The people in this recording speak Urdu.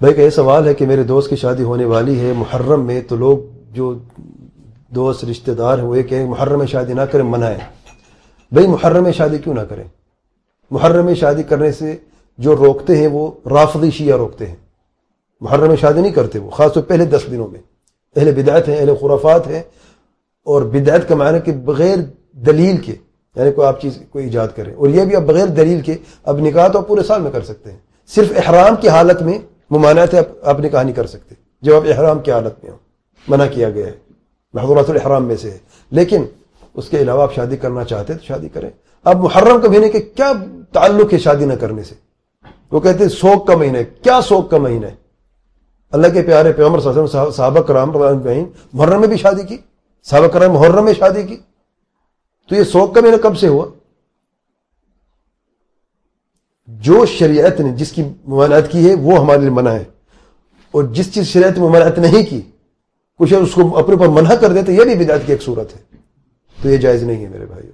بھائی، کا یہ سوال ہے کہ میرے دوست کی شادی ہونے والی ہے، محرم میں تو لوگ جو دوست، رشتہ دار ہیں وہ کہ محرم میں شادی نہ کریں، منع ہے۔ بھائی، محرم میں شادی کیوں نہ کریں؟ محرم میں شادی کرنے سے جو روکتے ہیں وہ رافضی شیعہ روکتے ہیں۔ محرم میں شادی نہیں کرتے وہ، خاص طور پہلے دس دنوں میں۔ اہل بدعت ہیں، اہل خرافات ہیں، اور بدعت کا معنی کہ بغیر دلیل کے یعنی کوئی آپ چیز، کوئی ایجاد کریں۔ اور یہ بھی اب بغیر دلیل کے اب نکاح تو آپ پورے سال میں کر سکتے ہیں۔ صرف احرام کی حالت میں ممانعت ہے آپ نکاح نہیں کر سکتے۔ جب آپ احرام کی حالت میں ہو۔ منع کیا گیا ہے۔ محضورات الحرام میں سے۔ ہے لیکن اس کے علاوہ آپ شادی کرنا چاہتے تو شادی کریں۔ اب محرم کا مہینے کے کیا تعلق ہے شادی نہ کرنے سے؟ وہ کہتے ہیں سوک کا مہینہ ہے۔ کیا سوک کا مہینہ ہے؟ اللہ کے پیارے پیغمبر صلی اللہ علیہ وسلم صحابہ کرام محرم میں بھی شادی کی، صحابہ کرام محرم میں شادی کی۔ تو یہ سوک کا مہینہ کب سے ہوا؟ جو شریعت نے جس کی ممانعت کی ہے، وہ ہمارے لیے منع ہے۔ اور جس چیز شریعت ممانعت نہیں کی، کچھ اس کو اپنے پر منع کر دے تو یہ بھی بدعت کی ایک صورت ہے۔ تو یہ جائز نہیں ہے میرے بھائیوں